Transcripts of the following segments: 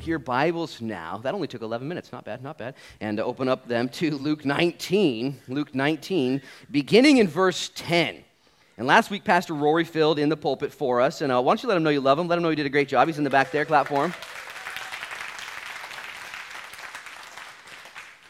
take your Bibles now. That only took 11 minutes. Not bad, not bad. And uh, open up them to Luke 19. Luke 19, beginning in verse 10. And last week, Pastor Rory filled in the pulpit for us. And uh, why don't you let him know you love him? Let him know you did a great job. He's in the back there. Clap for him.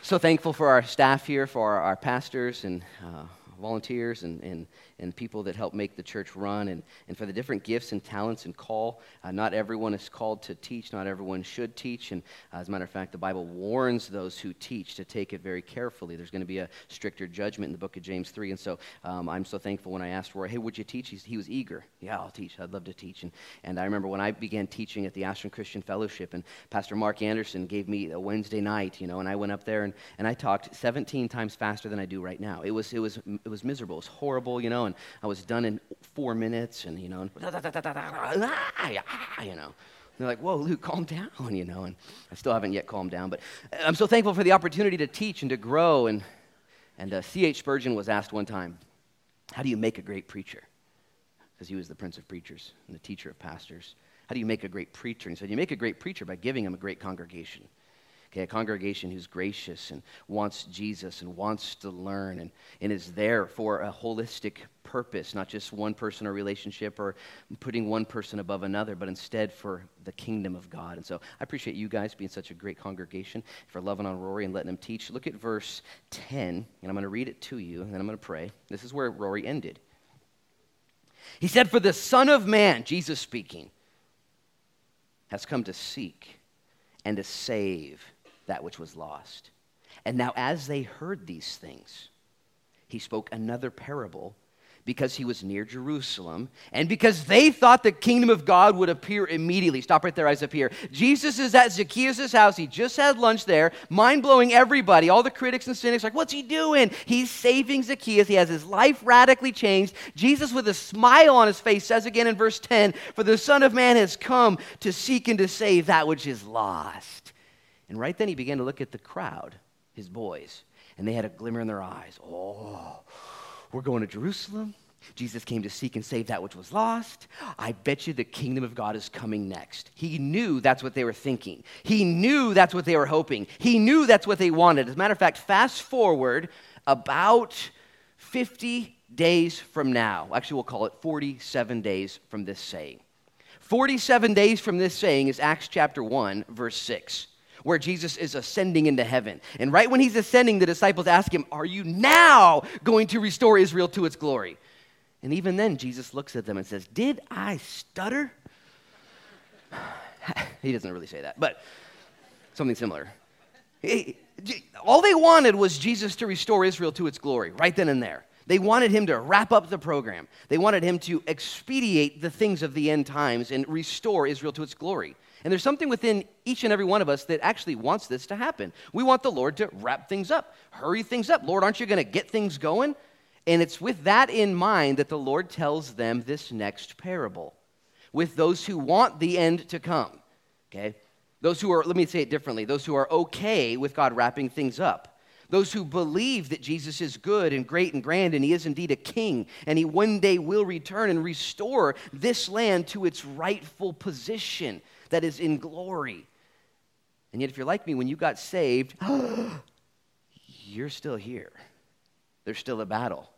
So thankful for our staff here, for our, our pastors and uh, volunteers and, and and people that help make the church run, and, and for the different gifts and talents and call. Uh, not everyone is called to teach, not everyone should teach. And uh, as a matter of fact, the Bible warns those who teach to take it very carefully. There's going to be a stricter judgment in the book of James 3. And so um, I'm so thankful when I asked Rory, hey, would you teach? He's, he was eager. Yeah, I'll teach. I'd love to teach. And, and I remember when I began teaching at the Ashland Christian Fellowship, and Pastor Mark Anderson gave me a Wednesday night, you know, and I went up there and, and I talked 17 times faster than I do right now. It was, it was, it was miserable. It was horrible, you know, and I was done in four minutes, and you know, you know. they're like, whoa, Luke, calm down, you know. And I still haven't yet calmed down, but I'm so thankful for the opportunity to teach and to grow. And, and uh, C.H. Spurgeon was asked one time, how do you make a great preacher? Because he was the prince of preachers and the teacher of pastors. How do you make a great preacher? And he said, you make a great preacher by giving him a great congregation. Okay, a congregation who's gracious and wants Jesus and wants to learn and, and is there for a holistic purpose, not just one person or relationship or putting one person above another, but instead for the kingdom of God. And so I appreciate you guys being such a great congregation for loving on Rory and letting him teach. Look at verse 10, and I'm going to read it to you, and then I'm going to pray. This is where Rory ended. He said, For the Son of Man, Jesus speaking, has come to seek and to save that which was lost. And now, as they heard these things, he spoke another parable because he was near Jerusalem and because they thought the kingdom of God would appear immediately. Stop right there, eyes up here. Jesus is at Zacchaeus' house. He just had lunch there, mind blowing everybody. All the critics and cynics like, what's he doing? He's saving Zacchaeus. He has his life radically changed. Jesus, with a smile on his face, says again in verse 10 For the Son of Man has come to seek and to save that which is lost. And right then he began to look at the crowd, his boys, and they had a glimmer in their eyes. Oh, we're going to Jerusalem. Jesus came to seek and save that which was lost. I bet you the kingdom of God is coming next. He knew that's what they were thinking. He knew that's what they were hoping. He knew that's what they wanted. As a matter of fact, fast forward about 50 days from now. Actually, we'll call it 47 days from this saying. 47 days from this saying is Acts chapter 1, verse 6 where Jesus is ascending into heaven. And right when he's ascending, the disciples ask him, Are you now going to restore Israel to its glory? And even then, Jesus looks at them and says, Did I stutter? he doesn't really say that, but something similar. all they wanted was Jesus to restore Israel to its glory, right then and there. They wanted him to wrap up the program. They wanted him to expedite the things of the end times and restore Israel to its glory. And there's something within each and every one of us that actually wants this to happen. We want the Lord to wrap things up, hurry things up. Lord, aren't you going to get things going? And it's with that in mind that the Lord tells them this next parable with those who want the end to come. Okay? Those who are, let me say it differently, those who are okay with God wrapping things up. Those who believe that Jesus is good and great and grand and he is indeed a king and he one day will return and restore this land to its rightful position that is in glory. And yet, if you're like me, when you got saved, you're still here. There's still a battle.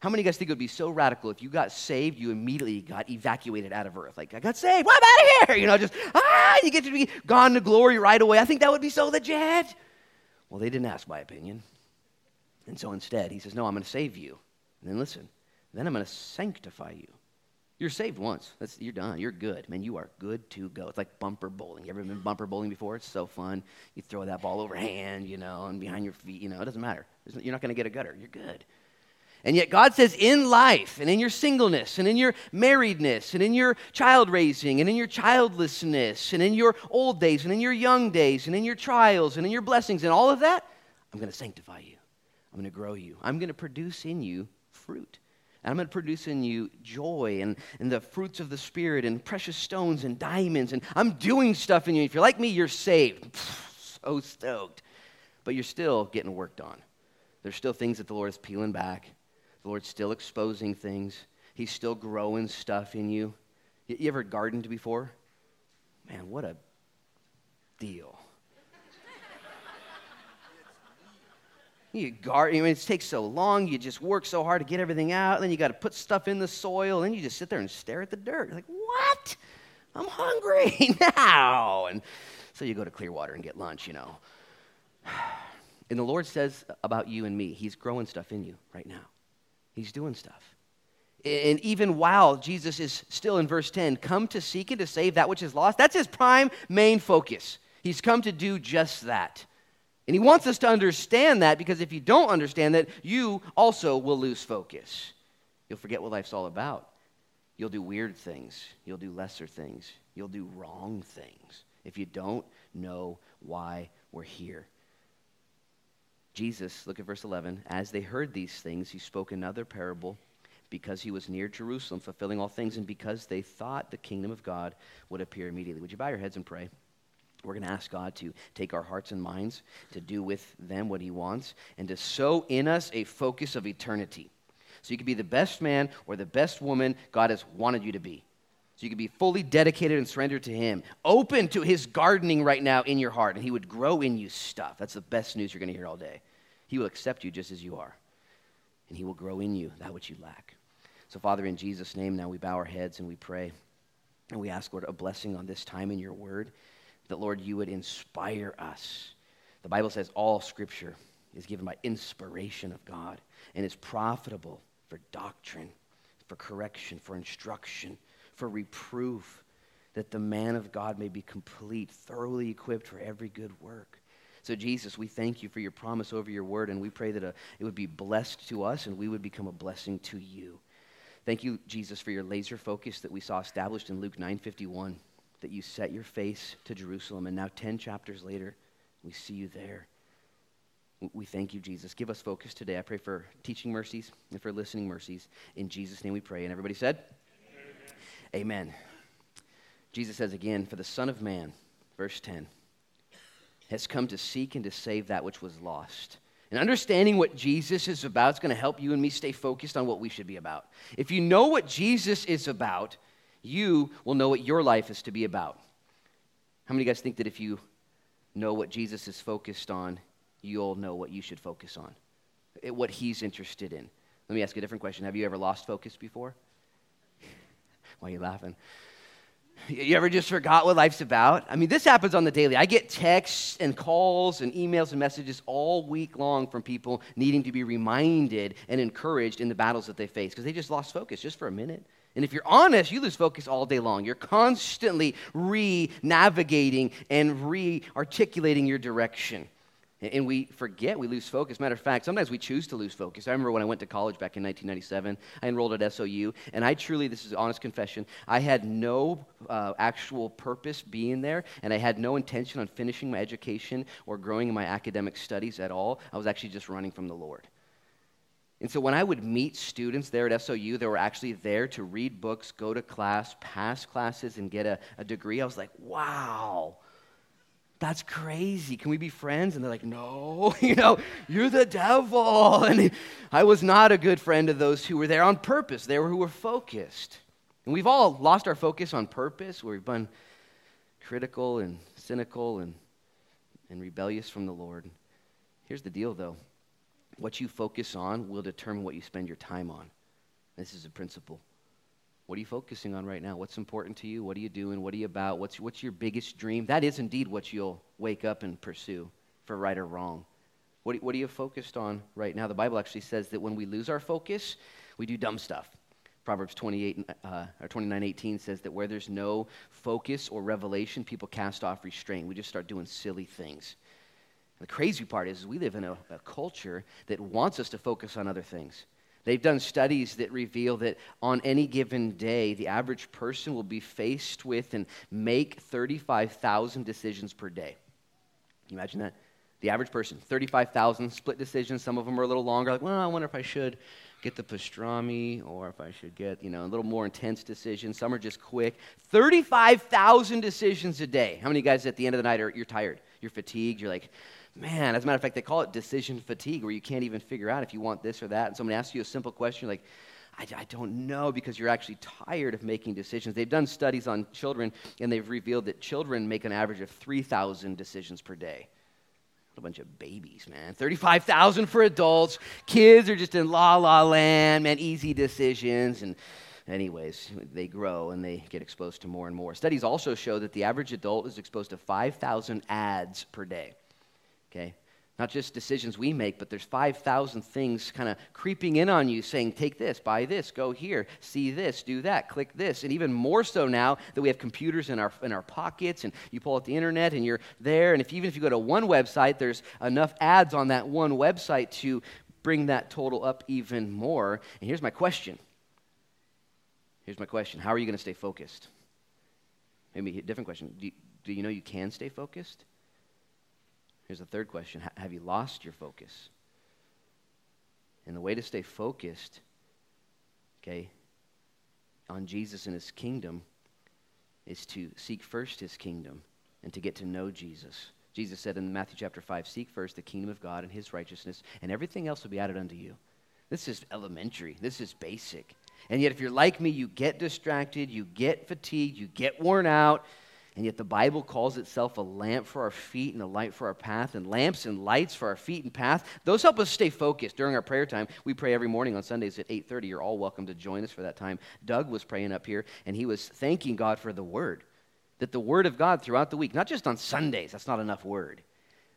How many of you guys think it would be so radical if you got saved, you immediately got evacuated out of earth? Like, I got saved, well, I'm out of here. You know, just, ah, you get to be gone to glory right away. I think that would be so legit. Well, they didn't ask my opinion. And so instead, he says, No, I'm going to save you. And then listen, then I'm going to sanctify you. You're saved once. That's, you're done. You're good. Man, you are good to go. It's like bumper bowling. You ever been bumper bowling before? It's so fun. You throw that ball overhand, you know, and behind your feet. You know, it doesn't matter. You're not going to get a gutter. You're good. And yet, God says in life and in your singleness and in your marriedness and in your child raising and in your childlessness and in your old days and in your young days and in your trials and in your blessings and all of that, I'm going to sanctify you. I'm going to grow you. I'm going to produce in you fruit. And I'm going to produce in you joy and, and the fruits of the Spirit and precious stones and diamonds. And I'm doing stuff in you. If you're like me, you're saved. so stoked. But you're still getting worked on. There's still things that the Lord is peeling back. The Lord's still exposing things. He's still growing stuff in you. You ever gardened before? Man, what a deal. You guard, I mean, it takes so long. You just work so hard to get everything out. Then you got to put stuff in the soil. And then you just sit there and stare at the dirt. You're like, what? I'm hungry now. And so you go to Clearwater and get lunch, you know. And the Lord says about you and me, He's growing stuff in you right now. He's doing stuff. And even while Jesus is still in verse 10, come to seek and to save that which is lost, that's his prime main focus. He's come to do just that. And he wants us to understand that because if you don't understand that, you also will lose focus. You'll forget what life's all about. You'll do weird things. You'll do lesser things. You'll do wrong things if you don't know why we're here. Jesus, look at verse 11, as they heard these things, he spoke another parable because he was near Jerusalem, fulfilling all things, and because they thought the kingdom of God would appear immediately. Would you bow your heads and pray? We're going to ask God to take our hearts and minds, to do with them what He wants, and to sow in us a focus of eternity. So you can be the best man or the best woman God has wanted you to be. So you can be fully dedicated and surrendered to Him, open to His gardening right now in your heart, and He would grow in you stuff. That's the best news you're going to hear all day. He will accept you just as you are, and He will grow in you that which you lack. So, Father, in Jesus' name, now we bow our heads and we pray, and we ask, Lord, a blessing on this time in your word that, Lord, you would inspire us. The Bible says all scripture is given by inspiration of God and is profitable for doctrine, for correction, for instruction, for reproof, that the man of God may be complete, thoroughly equipped for every good work. So, Jesus, we thank you for your promise over your word, and we pray that uh, it would be blessed to us and we would become a blessing to you. Thank you, Jesus, for your laser focus that we saw established in Luke 951 that you set your face to Jerusalem, and now 10 chapters later, we see you there. We thank you, Jesus. Give us focus today. I pray for teaching mercies and for listening mercies. In Jesus' name we pray. And everybody said, Amen. Amen. Jesus says again, For the Son of Man, verse 10, has come to seek and to save that which was lost. And understanding what Jesus is about is going to help you and me stay focused on what we should be about. If you know what Jesus is about, you will know what your life is to be about. How many of you guys think that if you know what Jesus is focused on, you'll know what you should focus on? What he's interested in? Let me ask a different question. Have you ever lost focus before? Why are you laughing? You ever just forgot what life's about? I mean, this happens on the daily. I get texts and calls and emails and messages all week long from people needing to be reminded and encouraged in the battles that they face because they just lost focus just for a minute. And if you're honest, you lose focus all day long. You're constantly re navigating and re articulating your direction. And we forget, we lose focus. Matter of fact, sometimes we choose to lose focus. I remember when I went to college back in 1997, I enrolled at SOU, and I truly, this is honest confession, I had no uh, actual purpose being there, and I had no intention on finishing my education or growing in my academic studies at all. I was actually just running from the Lord. And so when I would meet students there at SOU that were actually there to read books, go to class, pass classes, and get a, a degree, I was like, wow, that's crazy. Can we be friends? And they're like, no, you know, you're the devil. And I was not a good friend of those who were there on purpose. They were who were focused. And we've all lost our focus on purpose, where we've been critical and cynical and, and rebellious from the Lord. Here's the deal, though what you focus on will determine what you spend your time on. This is a principle. What are you focusing on right now? What's important to you? What are you doing? What are you about? What's, what's your biggest dream? That is indeed what you'll wake up and pursue for right or wrong. What, what are you focused on right now? The Bible actually says that when we lose our focus, we do dumb stuff. Proverbs 28 uh, or 29 18 says that where there's no focus or revelation, people cast off restraint. We just start doing silly things. The crazy part is, we live in a, a culture that wants us to focus on other things. They've done studies that reveal that on any given day, the average person will be faced with and make 35,000 decisions per day. Can you imagine that? The average person, 35,000 split decisions. Some of them are a little longer. Like, well, I wonder if I should get the pastrami or if I should get, you know, a little more intense decision. Some are just quick. 35,000 decisions a day. How many guys at the end of the night are you're tired? You're fatigued. You're like, man, as a matter of fact, they call it decision fatigue, where you can't even figure out if you want this or that. And someone asks you a simple question, like, I, I, don't know because you're actually tired of making decisions. They've done studies on children, and they've revealed that children make an average of 3,000 decisions per day. A bunch of babies, man. 35,000 for adults. Kids are just in la la land, man, easy decisions. And, anyways, they grow and they get exposed to more and more. Studies also show that the average adult is exposed to 5,000 ads per day. Okay? Not just decisions we make, but there's 5,000 things kind of creeping in on you saying, take this, buy this, go here, see this, do that, click this. And even more so now that we have computers in our, in our pockets and you pull out the internet and you're there. And if, even if you go to one website, there's enough ads on that one website to bring that total up even more. And here's my question. Here's my question How are you going to stay focused? Maybe a different question. Do you, do you know you can stay focused? Here's the third question Have you lost your focus? And the way to stay focused, okay, on Jesus and his kingdom is to seek first his kingdom and to get to know Jesus. Jesus said in Matthew chapter 5 Seek first the kingdom of God and his righteousness, and everything else will be added unto you. This is elementary, this is basic. And yet, if you're like me, you get distracted, you get fatigued, you get worn out, and yet the Bible calls itself a lamp for our feet and a light for our path, and lamps and lights for our feet and path. Those help us stay focused during our prayer time. We pray every morning on Sundays at 8:30. You're all welcome to join us for that time. Doug was praying up here, and he was thanking God for the word. That the word of God throughout the week, not just on Sundays, that's not enough word.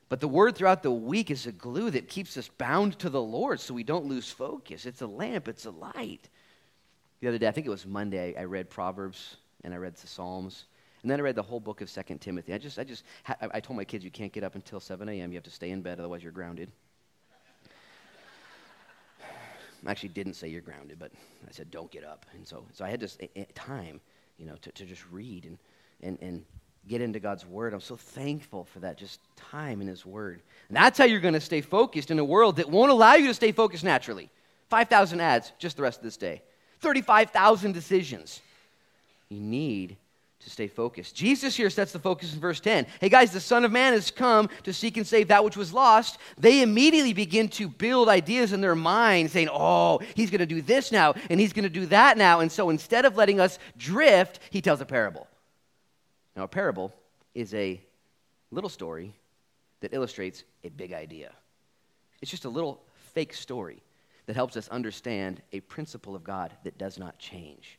But the word throughout the week is a glue that keeps us bound to the Lord so we don't lose focus. It's a lamp, it's a light. The other day, I think it was Monday, I read Proverbs and I read the Psalms. And then I read the whole book of Second Timothy. I just, I just, I told my kids, you can't get up until 7 a.m. You have to stay in bed, otherwise you're grounded. I actually didn't say you're grounded, but I said don't get up. And so, so I had this eh, eh, time, you know, to, to just read and, and, and get into God's Word. I'm so thankful for that, just time in His Word. And that's how you're going to stay focused in a world that won't allow you to stay focused naturally. 5,000 ads just the rest of this day, 35,000 decisions. You need to stay focused. Jesus here sets the focus in verse 10. Hey guys, the Son of Man has come to seek and save that which was lost. They immediately begin to build ideas in their mind, saying, Oh, he's going to do this now, and he's going to do that now. And so instead of letting us drift, he tells a parable. Now, a parable is a little story that illustrates a big idea. It's just a little fake story that helps us understand a principle of God that does not change.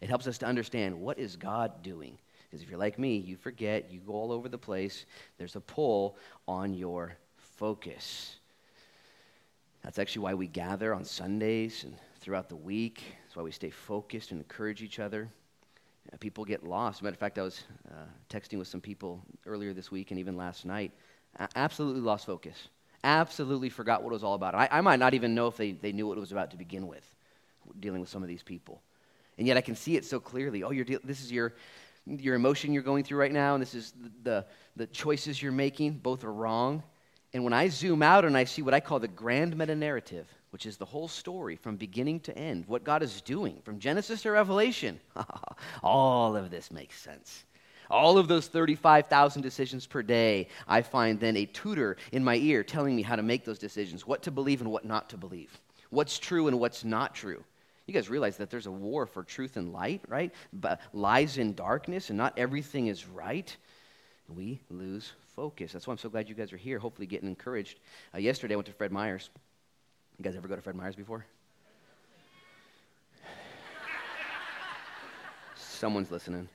It helps us to understand what is God doing. Because if you're like me, you forget, you go all over the place. There's a pull on your focus. That's actually why we gather on Sundays and throughout the week. That's why we stay focused and encourage each other. Uh, people get lost. Matter of fact, I was uh, texting with some people earlier this week and even last night. I absolutely lost focus. Absolutely forgot what it was all about. I, I might not even know if they, they knew what it was about to begin with, dealing with some of these people. And yet I can see it so clearly. Oh, you're de- this is your, your emotion you're going through right now, and this is the, the, the choices you're making. Both are wrong. And when I zoom out and I see what I call the grand meta narrative, which is the whole story from beginning to end, what God is doing from Genesis to Revelation, all of this makes sense. All of those 35,000 decisions per day, I find then a tutor in my ear telling me how to make those decisions, what to believe and what not to believe, what's true and what's not true. You guys realize that there's a war for truth and light, right? But lies in darkness, and not everything is right. We lose focus. That's why I'm so glad you guys are here, hopefully getting encouraged. Uh, yesterday, I went to Fred Meyer's. You guys ever go to Fred Meyer's before? Someone's listening.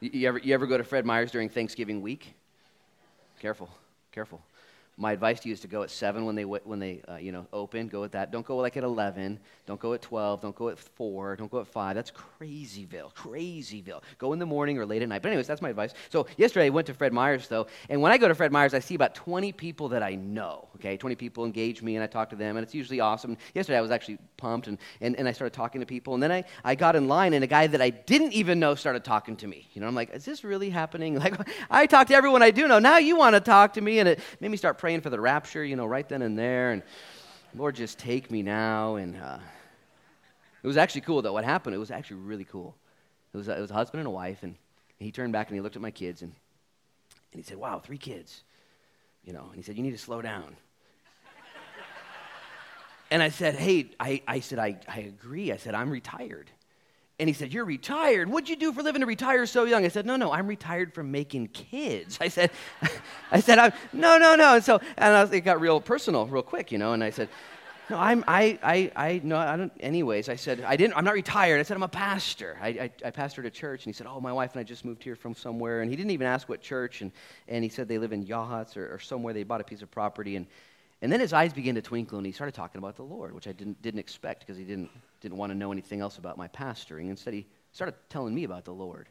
You, you, ever, you ever go to Fred Meyer's during Thanksgiving week? Careful, careful. My advice to you is to go at 7 when they, when they uh, you know, open. Go at that. Don't go like at 11. Don't go at 12. Don't go at 4. Don't go at 5. That's crazyville. Crazyville. Go in the morning or late at night. But, anyways, that's my advice. So, yesterday I went to Fred Meyer's, though. And when I go to Fred Meyer's, I see about 20 people that I know. Okay? 20 people engage me, and I talk to them, and it's usually awesome. Yesterday I was actually pumped, and, and, and I started talking to people. And then I, I got in line, and a guy that I didn't even know started talking to me. You know, I'm like, is this really happening? Like, I talk to everyone I do know. Now you want to talk to me. And it made me start praying for the rapture, you know, right then and there. And Lord, just take me now. And uh, it was actually cool, though. What happened, it was actually really cool. It was, it was a husband and a wife, and he turned back and he looked at my kids, and, and he said, Wow, three kids. You know, and he said, You need to slow down. And I said, Hey, I, I said, I, I agree. I said, I'm retired. And he said, You're retired? What'd you do for living to retire so young? I said, No, no, I'm retired from making kids. I said, I said, I'm, No, no, no. And so and was, it got real personal real quick, you know. And I said, No, I'm, I, I, I, no, I don't, anyways. I said, I didn't, I'm not retired. I said, I'm a pastor. I, I, I pastored a church. And he said, Oh, my wife and I just moved here from somewhere. And he didn't even ask what church. And, and he said they live in Yachats or, or somewhere. They bought a piece of property. And, and then his eyes began to twinkle and he started talking about the Lord, which I didn't, didn't expect because he didn't, didn't want to know anything else about my pastoring. Instead, he started telling me about the Lord.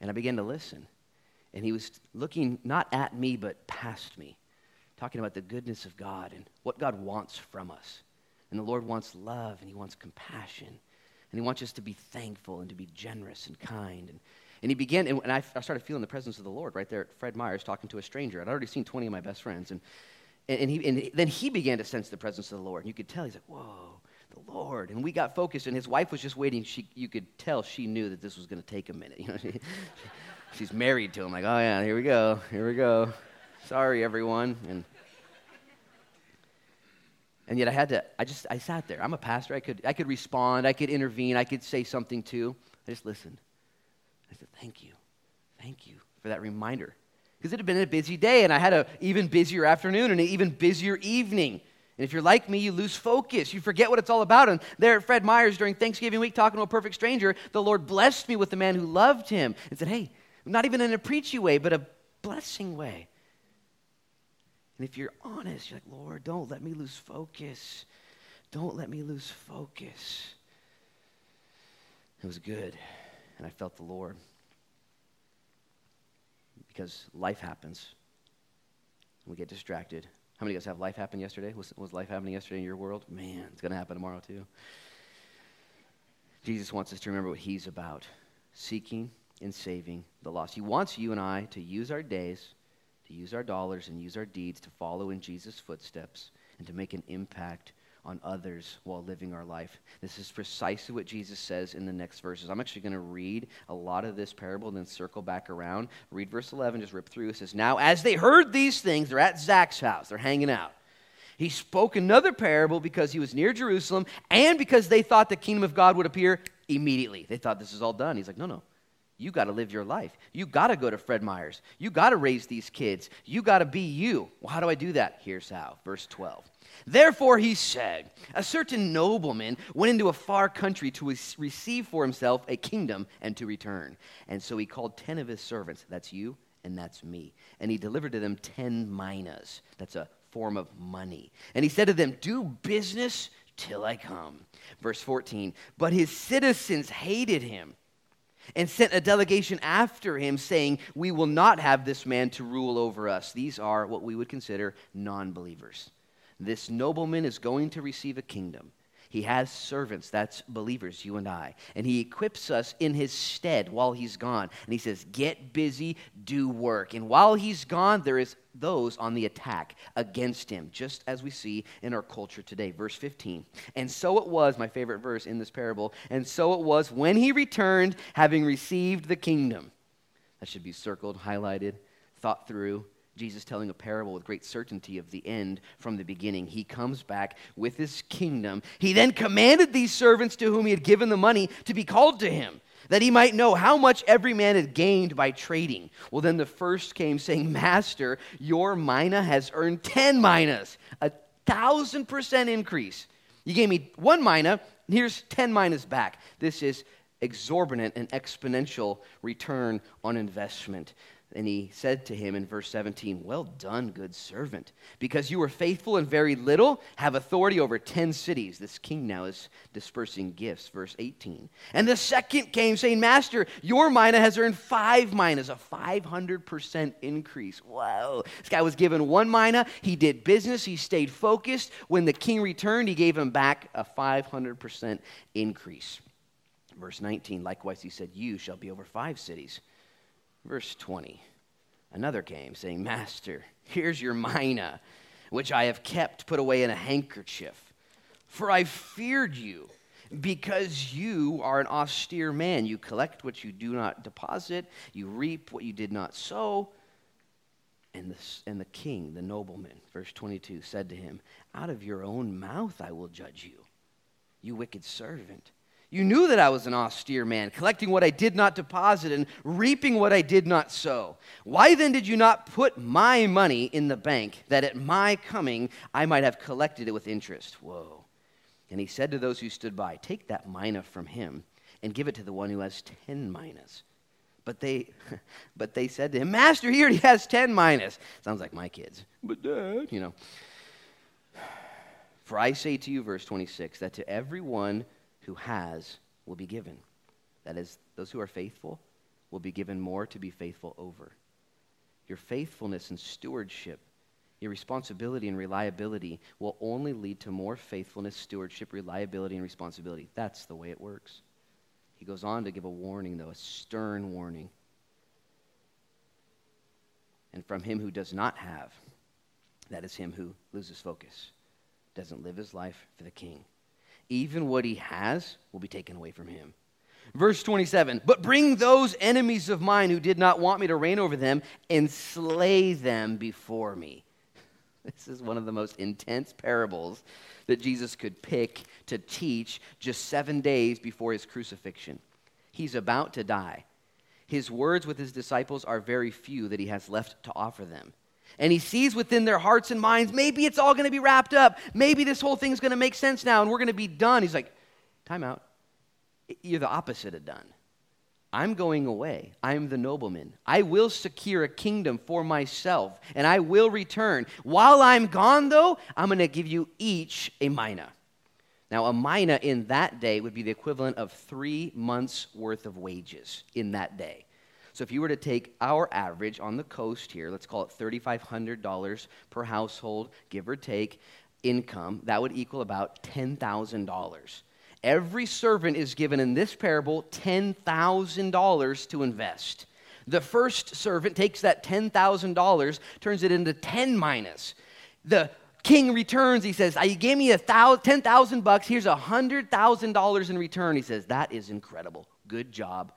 And I began to listen. And he was looking not at me, but past me, talking about the goodness of God and what God wants from us. And the Lord wants love and he wants compassion. And he wants us to be thankful and to be generous and kind. And, and he began, and I, I started feeling the presence of the Lord right there at Fred Meyer's talking to a stranger. I'd already seen 20 of my best friends. And, and, and, he, and then he began to sense the presence of the Lord. And you could tell, he's like, whoa the Lord. And we got focused, and his wife was just waiting. She, you could tell she knew that this was going to take a minute. You know, she, she's married to him. Like, oh yeah, here we go, here we go. Sorry, everyone. And and yet I had to. I just I sat there. I'm a pastor. I could I could respond. I could intervene. I could say something too. I just listened. I said, thank you, thank you for that reminder. Because it had been a busy day, and I had an even busier afternoon and an even busier evening. And if you're like me, you lose focus. You forget what it's all about. And there at Fred Meyer's during Thanksgiving week, talking to a perfect stranger, the Lord blessed me with a man who loved him and said, Hey, not even in a preachy way, but a blessing way. And if you're honest, you're like, Lord, don't let me lose focus. Don't let me lose focus. It was good. And I felt the Lord. Because life happens. We get distracted. How many of you guys have life happen yesterday? Was, was life happening yesterday in your world? Man, it's going to happen tomorrow too. Jesus wants us to remember what he's about seeking and saving the lost. He wants you and I to use our days, to use our dollars, and use our deeds to follow in Jesus' footsteps and to make an impact on others while living our life. This is precisely what Jesus says in the next verses. I'm actually going to read a lot of this parable and then circle back around. Read verse 11, just rip through. It says, Now, as they heard these things, they're at Zach's house, they're hanging out. He spoke another parable because he was near Jerusalem and because they thought the kingdom of God would appear immediately. They thought this is all done. He's like, No, no. You got to live your life. You got to go to Fred Meyer's. You got to raise these kids. You got to be you. Well, how do I do that? Here's how. Verse 12. Therefore, he said, A certain nobleman went into a far country to receive for himself a kingdom and to return. And so he called ten of his servants. That's you and that's me. And he delivered to them ten minas. That's a form of money. And he said to them, Do business till I come. Verse 14. But his citizens hated him and sent a delegation after him, saying, We will not have this man to rule over us. These are what we would consider non believers. This nobleman is going to receive a kingdom. He has servants, that's believers, you and I. And he equips us in his stead while he's gone. And he says, Get busy, do work. And while he's gone, there is those on the attack against him, just as we see in our culture today. Verse 15. And so it was, my favorite verse in this parable, and so it was when he returned, having received the kingdom. That should be circled, highlighted, thought through. Jesus telling a parable with great certainty of the end from the beginning. He comes back with his kingdom. He then commanded these servants to whom he had given the money to be called to him, that he might know how much every man had gained by trading. Well, then the first came saying, Master, your mina has earned 10 minas, a thousand percent increase. You gave me one mina, and here's 10 minas back. This is exorbitant and exponential return on investment. And he said to him in verse 17, Well done, good servant. Because you were faithful in very little, have authority over 10 cities. This king now is dispersing gifts. Verse 18. And the second came, saying, Master, your mina has earned five minas, a 500% increase. Wow. This guy was given one mina. He did business. He stayed focused. When the king returned, he gave him back a 500% increase. Verse 19, likewise, he said, You shall be over five cities. Verse 20 Another came, saying, Master, here's your mina, which I have kept put away in a handkerchief. For I feared you, because you are an austere man. You collect what you do not deposit, you reap what you did not sow. And the, and the king, the nobleman, verse 22, said to him, Out of your own mouth I will judge you, you wicked servant. You knew that I was an austere man, collecting what I did not deposit and reaping what I did not sow. Why then did you not put my money in the bank, that at my coming I might have collected it with interest? Whoa. And he said to those who stood by, Take that mina from him and give it to the one who has ten minas. But they, but they said to him, Master, he already has ten minas. Sounds like my kids. But dad, you know. For I say to you, verse 26, that to everyone who has will be given. That is, those who are faithful will be given more to be faithful over. Your faithfulness and stewardship, your responsibility and reliability will only lead to more faithfulness, stewardship, reliability, and responsibility. That's the way it works. He goes on to give a warning, though, a stern warning. And from him who does not have, that is him who loses focus, doesn't live his life for the king even what he has will be taken away from him. Verse 27 But bring those enemies of mine who did not want me to reign over them and slay them before me. This is one of the most intense parables that Jesus could pick to teach just seven days before his crucifixion. He's about to die. His words with his disciples are very few that he has left to offer them and he sees within their hearts and minds, maybe it's all going to be wrapped up. Maybe this whole thing's going to make sense now and we're going to be done. He's like, time out. You're the opposite of done. I'm going away. I'm the nobleman. I will secure a kingdom for myself and I will return. While I'm gone, though, I'm going to give you each a mina. Now, a mina in that day would be the equivalent of three months' worth of wages in that day. So if you were to take our average on the coast here, let's call it $3,500 per household, give or take, income, that would equal about $10,000. Every servant is given in this parable $10,000 to invest. The first servant takes that $10,000, turns it into 10 minas. The king returns. He says, You gave me a thousand, 10,000 bucks. Here's a $100,000 in return. He says, That is incredible. Good job.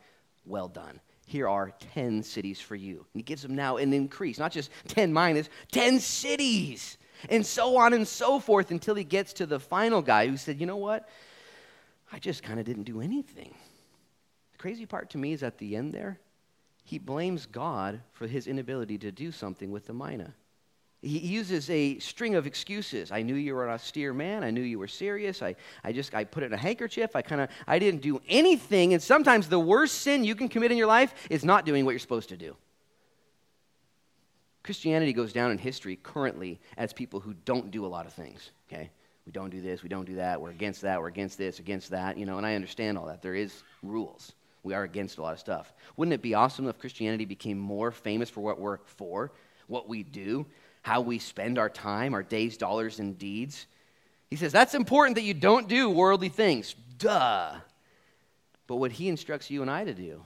Well done here are 10 cities for you. And he gives them now an increase, not just 10 minas, 10 cities, and so on and so forth until he gets to the final guy who said, You know what? I just kind of didn't do anything. The crazy part to me is at the end there, he blames God for his inability to do something with the mina. He uses a string of excuses. I knew you were an austere man. I knew you were serious. I, I just I put it in a handkerchief. I kind of I didn't do anything. And sometimes the worst sin you can commit in your life is not doing what you're supposed to do. Christianity goes down in history currently as people who don't do a lot of things. Okay, we don't do this. We don't do that. We're against that. We're against this. Against that. You know, and I understand all that. There is rules. We are against a lot of stuff. Wouldn't it be awesome if Christianity became more famous for what we're for, what we do? How we spend our time, our days, dollars, and deeds. He says that's important that you don't do worldly things. Duh. But what he instructs you and I to do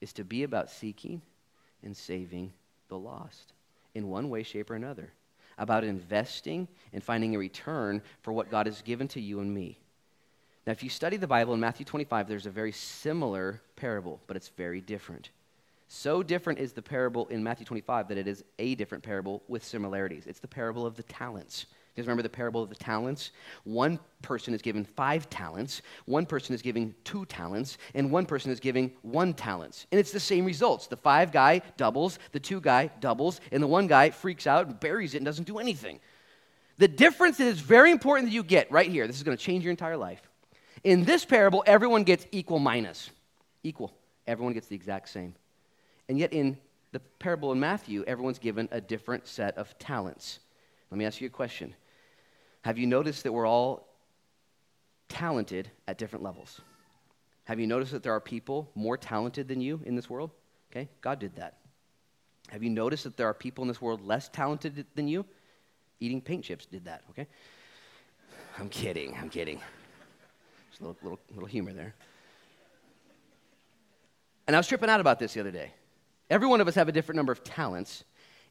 is to be about seeking and saving the lost in one way, shape, or another. About investing and finding a return for what God has given to you and me. Now, if you study the Bible in Matthew 25, there's a very similar parable, but it's very different. So different is the parable in Matthew 25 that it is a different parable with similarities. It's the parable of the talents. You guys remember the parable of the talents? One person is given five talents, one person is giving two talents, and one person is giving one talent. And it's the same results. The five guy doubles, the two guy doubles, and the one guy freaks out and buries it and doesn't do anything. The difference that is very important that you get right here, this is going to change your entire life. In this parable, everyone gets equal minas. Equal. Everyone gets the exact same. And yet, in the parable in Matthew, everyone's given a different set of talents. Let me ask you a question Have you noticed that we're all talented at different levels? Have you noticed that there are people more talented than you in this world? Okay, God did that. Have you noticed that there are people in this world less talented than you? Eating paint chips did that, okay? I'm kidding, I'm kidding. Just a little, little, little humor there. And I was tripping out about this the other day. Every one of us have a different number of talents.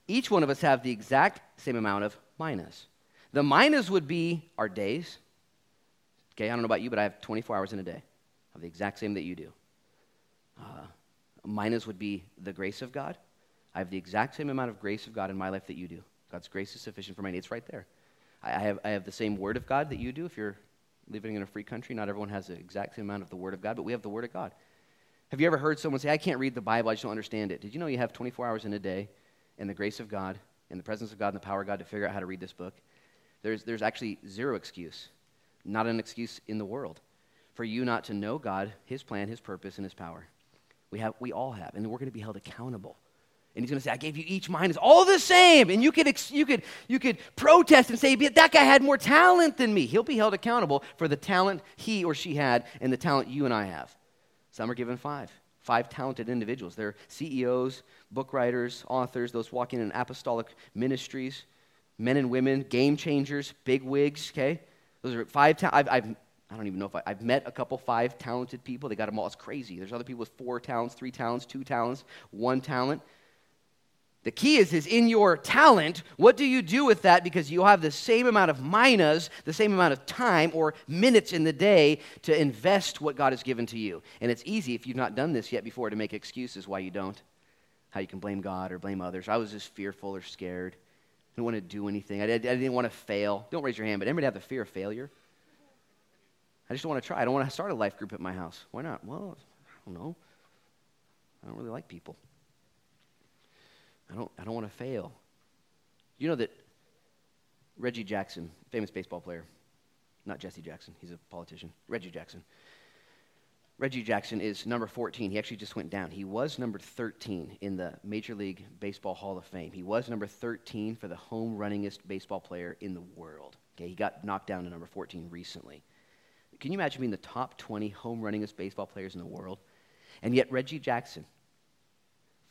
Each one of us have the exact same amount of minas. The minas would be our days. Okay, I don't know about you, but I have 24 hours in a day. I have the exact same that you do. Uh, would be the grace of God. I have the exact same amount of grace of God in my life that you do. God's grace is sufficient for needs. It's right there. I have, I have the same word of God that you do if you're living in a free country. Not everyone has the exact same amount of the word of God, but we have the word of God. Have you ever heard someone say, I can't read the Bible, I just don't understand it? Did you know you have 24 hours in a day in the grace of God, in the presence of God, and the power of God to figure out how to read this book? There's, there's actually zero excuse, not an excuse in the world for you not to know God, His plan, His purpose, and His power. We, have, we all have, and we're going to be held accountable. And he's going to say, I gave you each mine. It's all the same. And you could, you, could, you could protest and say, that guy had more talent than me. He'll be held accountable for the talent he or she had and the talent you and I have. Some are given five. Five talented individuals. They're CEOs, book writers, authors, those walking in apostolic ministries, men and women, game changers, big wigs, okay? Those are five. Ta- I've, I've, I don't even know if I, have met a couple five talented people. They got them all. It's crazy. There's other people with four talents, three talents, two talents, one talent. The key is, is in your talent, what do you do with that? Because you have the same amount of minas, the same amount of time or minutes in the day to invest what God has given to you. And it's easy if you've not done this yet before to make excuses why you don't. How you can blame God or blame others. I was just fearful or scared. I didn't want to do anything. I, didn't want to fail. Don't raise your hand, but anybody have the fear of failure? I just don't want to try. I don't want to start a life group at my house. Why not? Well, I don't know. I don't really like people. I don't, I don't want to fail. You know that Reggie Jackson, famous baseball player, not Jesse Jackson, he's a politician, Reggie Jackson. Reggie Jackson is number 14. He actually just went down. He was number 13 in the Major League Baseball Hall of Fame. He was number 13 for the home runningest baseball player in the world. Okay, he got knocked down to number 14 recently. Can you imagine being the top 20 home runningest baseball players in the world? And yet Reggie Jackson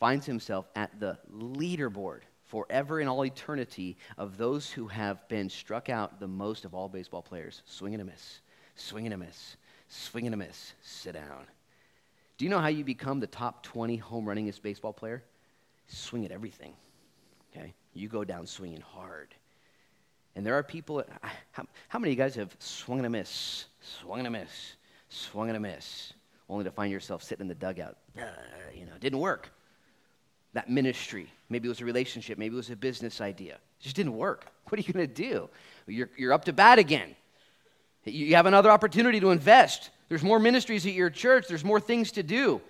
finds himself at the leaderboard forever in all eternity of those who have been struck out the most of all baseball players. Swing and a miss, swing and a miss, swing and a miss, sit down. Do you know how you become the top 20 home runningest baseball player? Swing at everything. Okay? You go down swinging hard. And there are people, how, how many of you guys have swung and a miss, swung and a miss, swung and a miss, only to find yourself sitting in the dugout? Uh, you know, it didn't work that ministry. Maybe it was a relationship. Maybe it was a business idea. It just didn't work. What are you going to do? You're, you're up to bat again. You have another opportunity to invest. There's more ministries at your church, there's more things to do.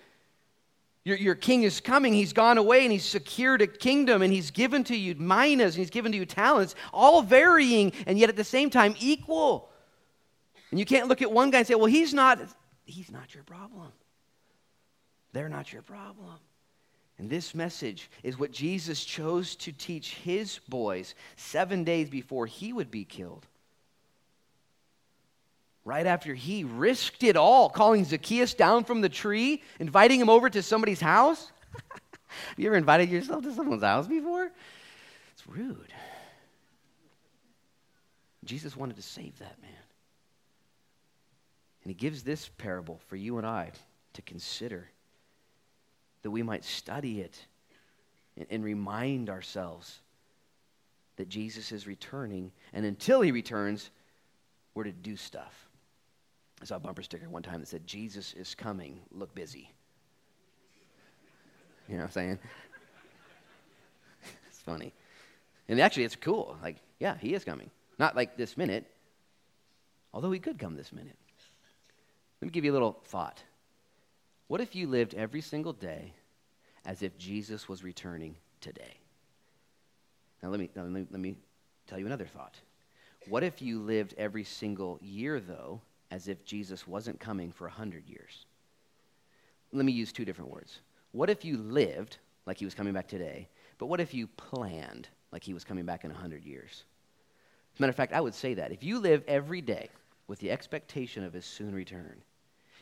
Your, your king is coming. He's gone away and he's secured a kingdom and he's given to you minas and he's given to you talents, all varying and yet at the same time equal. And you can't look at one guy and say, well, he's not, he's not your problem. They're not your problem. And this message is what Jesus chose to teach his boys seven days before he would be killed. Right after he risked it all, calling Zacchaeus down from the tree, inviting him over to somebody's house. Have you ever invited yourself to someone's house before? It's rude. Jesus wanted to save that man. And he gives this parable for you and I to consider that we might study it and, and remind ourselves that Jesus is returning. And until he returns, we're to do stuff. I saw a bumper sticker one time that said, Jesus is coming, look busy. You know what I'm saying? it's funny. And actually, it's cool. Like, yeah, he is coming. Not like this minute, although he could come this minute. Let me give you a little thought. What if you lived every single day as if Jesus was returning today? Now, let me, let me, let me tell you another thought. What if you lived every single year, though, as if Jesus wasn't coming for 100 years? Let me use two different words. What if you lived like he was coming back today, but what if you planned like he was coming back in 100 years? As a matter of fact, I would say that. If you live every day with the expectation of his soon return,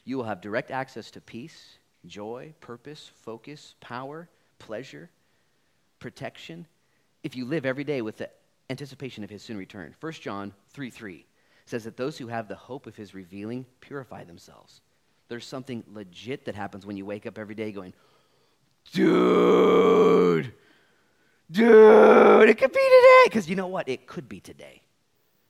you will have direct access to peace, joy, purpose, focus, power, pleasure, protection, if you live every day with the anticipation of his soon return. 1 John 3 3 says that those who have the hope of his revealing purify themselves. There's something legit that happens when you wake up every day going, dude, dude, it could be today. Because you know what? It could be today.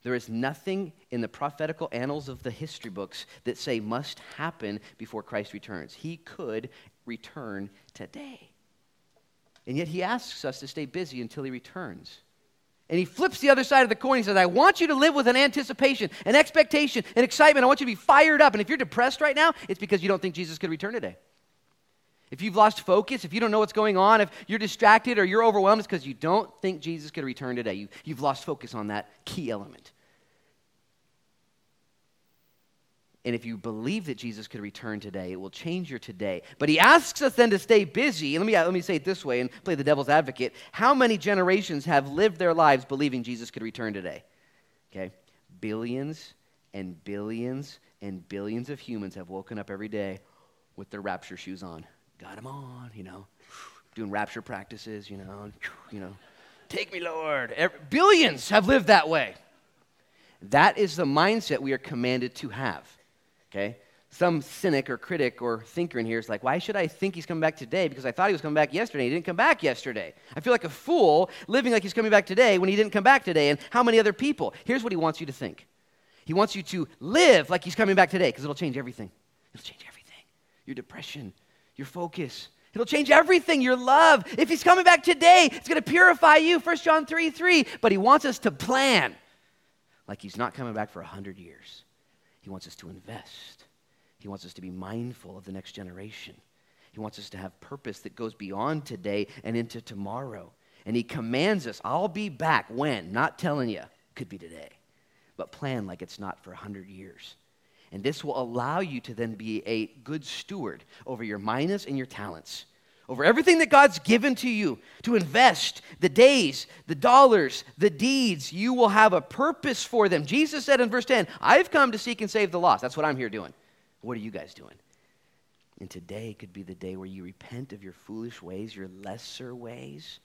There is nothing in the prophetical annals of the history books that say must happen before Christ returns. He could return today. And yet he asks us to stay busy until he returns. And he flips the other side of the coin. He says, I want you to live with an anticipation, an expectation, an excitement. I want you to be fired up. And if you're depressed right now, it's because you don't think Jesus could return today. If you've lost focus, if you don't know what's going on, if you're distracted or you're overwhelmed, it's because you don't think Jesus could return today. You, you've lost focus on that key element. And if you believe that Jesus could return today, it will change your today. But he asks us then to stay busy. Let me, let me say it this way and play the devil's advocate. How many generations have lived their lives believing Jesus could return today? Okay? Billions and billions and billions of humans have woken up every day with their rapture shoes on. Got him on, you know, doing rapture practices, you know, you know. Take me, Lord. Every, billions have lived that way. That is the mindset we are commanded to have okay? Some cynic or critic or thinker in here is like, why should I think he's coming back today? Because I thought he was coming back yesterday. He didn't come back yesterday. I feel like a fool living like he's coming back today when he didn't come back today. And how many other people? Here's what he wants you to think He wants you to live like he's coming back today because it'll change everything. It'll change everything. Your depression, your focus, It'll change everything, your love. If he's coming back today, it's going to purify you, 1 John 3 3. But he wants us to plan like he's not coming back for 100 years. He wants us to invest. He wants us to be mindful of the next generation. He wants us to have purpose that goes beyond today and into tomorrow. And He commands us, I'll be back when? Not telling you, could be today. But plan like it's not for 100 years. And this will allow you to then be a good steward over your minas and your talents over everything that God's given to you to invest the days, the dollars, the deeds. You will have a purpose for them. Jesus said in verse 10, I've come to seek and save the lost. That's what I'm here doing. What are you guys doing? And today could be the day where you repent of your foolish ways, your lesser ways,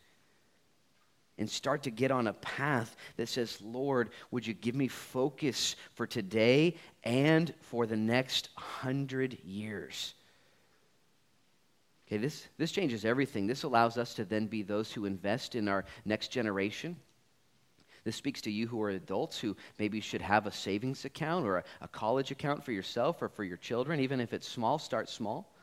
and start to get on a path that says, Lord, would you give me focus for today and for the next hundred years? Okay, this, this changes everything. This allows us to then be those who invest in our next generation. This speaks to you who are adults who maybe should have a savings account or a, a college account for yourself or for your children. Even if it's small, start small.